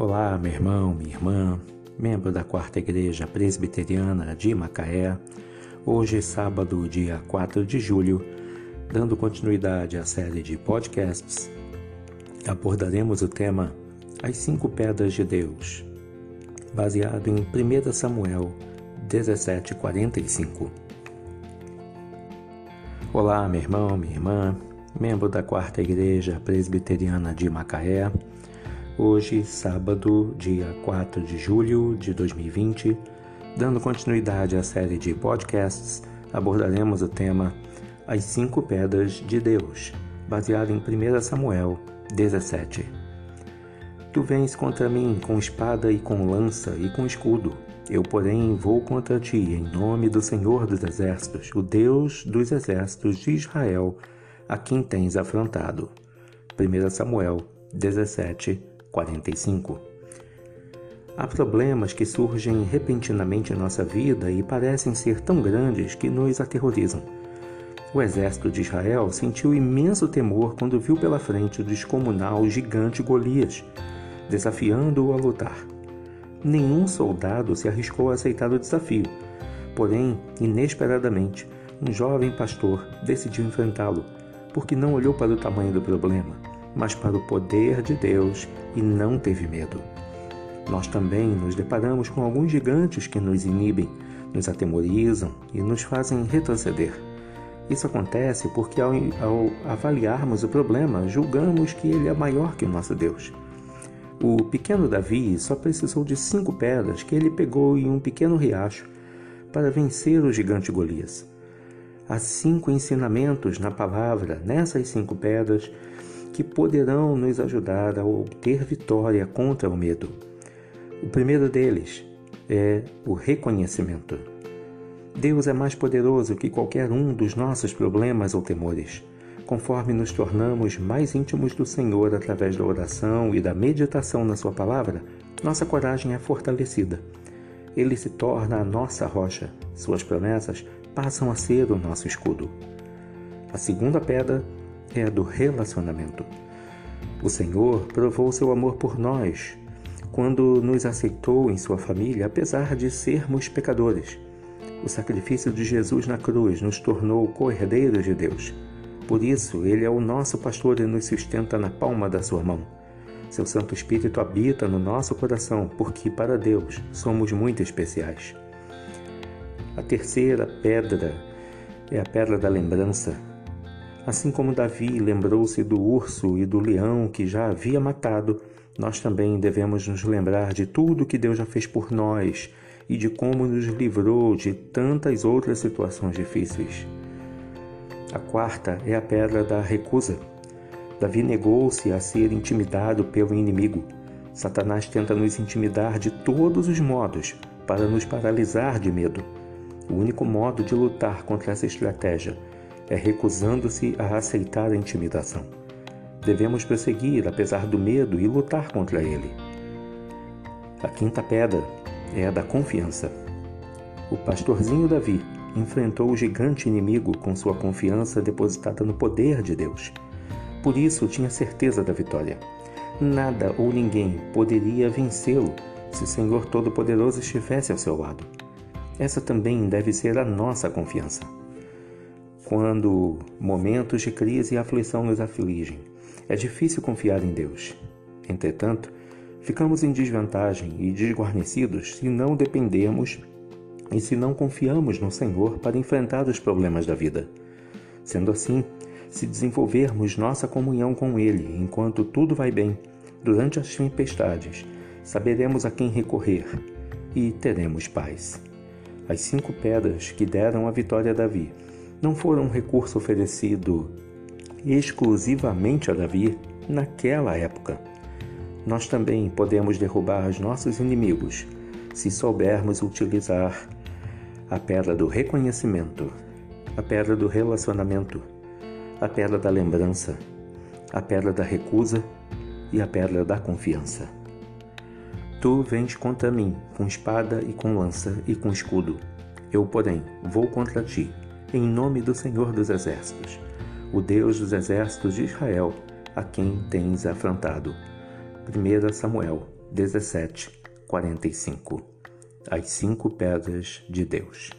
Olá, meu irmão, minha irmã, membro da Quarta Igreja Presbiteriana de Macaé. Hoje, sábado, dia 4 de julho, dando continuidade à série de podcasts, abordaremos o tema As Cinco Pedras de Deus, baseado em 1 Samuel 17:45. Olá, meu irmão, minha irmã, membro da Quarta Igreja Presbiteriana de Macaé. Hoje, sábado, dia 4 de julho de 2020, dando continuidade à série de podcasts, abordaremos o tema As Cinco Pedras de Deus, baseado em 1 Samuel 17. Tu vens contra mim com espada e com lança e com escudo. Eu, porém, vou contra ti em nome do Senhor dos Exércitos, o Deus dos Exércitos de Israel, a quem tens afrontado. 1 Samuel 17, 45. Há problemas que surgem repentinamente em nossa vida e parecem ser tão grandes que nos aterrorizam. O exército de Israel sentiu imenso temor quando viu pela frente o descomunal gigante Golias, desafiando-o a lutar. Nenhum soldado se arriscou a aceitar o desafio, porém, inesperadamente, um jovem pastor decidiu enfrentá-lo, porque não olhou para o tamanho do problema mas para o poder de Deus e não teve medo. Nós também nos deparamos com alguns gigantes que nos inibem, nos atemorizam e nos fazem retroceder. Isso acontece porque, ao, ao, avaliarmos o problema, julgamos que ele é maior que o nosso Deus. O pequeno Davi só precisou de cinco pedras que ele pegou em um pequeno riacho para vencer o gigante Golias. Há cinco ensinamentos na palavra, nessas cinco pedras, que poderão nos ajudar a obter vitória contra o medo. O primeiro deles é o reconhecimento. Deus é mais poderoso que qualquer um dos nossos problemas ou temores. Conforme nos tornamos mais íntimos do Senhor através da oração e da meditação na Sua palavra, nossa coragem é fortalecida. Ele se torna a nossa rocha, suas promessas passam a ser o nosso escudo. A segunda pedra é a do relacionamento. O Senhor provou seu amor por nós quando nos aceitou em sua família, apesar de sermos pecadores. O sacrifício de Jesus na cruz nos tornou co-herdeiros de Deus. Por isso, Ele é o nosso pastor e nos sustenta na palma da sua mão. Seu Santo Espírito habita no nosso coração, porque para Deus somos muito especiais. A terceira pedra é a pedra da lembrança, Assim como Davi lembrou-se do urso e do leão que já havia matado, nós também devemos nos lembrar de tudo que Deus já fez por nós e de como nos livrou de tantas outras situações difíceis. A quarta é a pedra da recusa. Davi negou-se a ser intimidado pelo inimigo. Satanás tenta nos intimidar de todos os modos para nos paralisar de medo. O único modo de lutar contra essa estratégia é recusando-se a aceitar a intimidação. Devemos prosseguir apesar do medo e lutar contra ele. A quinta pedra é a da confiança. O pastorzinho Davi enfrentou o gigante inimigo com sua confiança depositada no poder de Deus. Por isso tinha certeza da vitória. Nada ou ninguém poderia vencê-lo se o Senhor Todo-Poderoso estivesse ao seu lado. Essa também deve ser a nossa confiança quando momentos de crise e aflição nos afligem. É difícil confiar em Deus. Entretanto, ficamos em desvantagem e desguarnecidos se não dependemos e se não confiamos no Senhor para enfrentar os problemas da vida. Sendo assim, se desenvolvermos nossa comunhão com Ele enquanto tudo vai bem, durante as tempestades, saberemos a quem recorrer e teremos paz. As cinco pedras que deram a vitória a Davi não foram um recurso oferecido exclusivamente a Davi naquela época. Nós também podemos derrubar os nossos inimigos se soubermos utilizar a pedra do reconhecimento, a pedra do relacionamento, a pedra da lembrança, a pedra da recusa e a pedra da confiança. Tu vens contra mim com espada e com lança e com escudo. Eu, porém, vou contra ti em nome do Senhor dos Exércitos, o Deus dos Exércitos de Israel, a quem tens afrontado. 1 Samuel 17, 45 As cinco pedras de Deus.